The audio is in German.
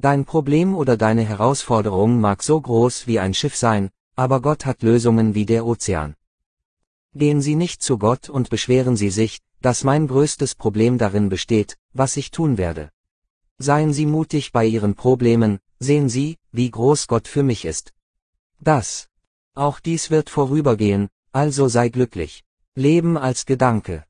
Dein Problem oder deine Herausforderung mag so groß wie ein Schiff sein, aber Gott hat Lösungen wie der Ozean. Gehen Sie nicht zu Gott und beschweren Sie sich, dass mein größtes Problem darin besteht, was ich tun werde. Seien Sie mutig bei Ihren Problemen, sehen Sie, wie groß Gott für mich ist. Das. Auch dies wird vorübergehen, also sei glücklich. Leben als Gedanke.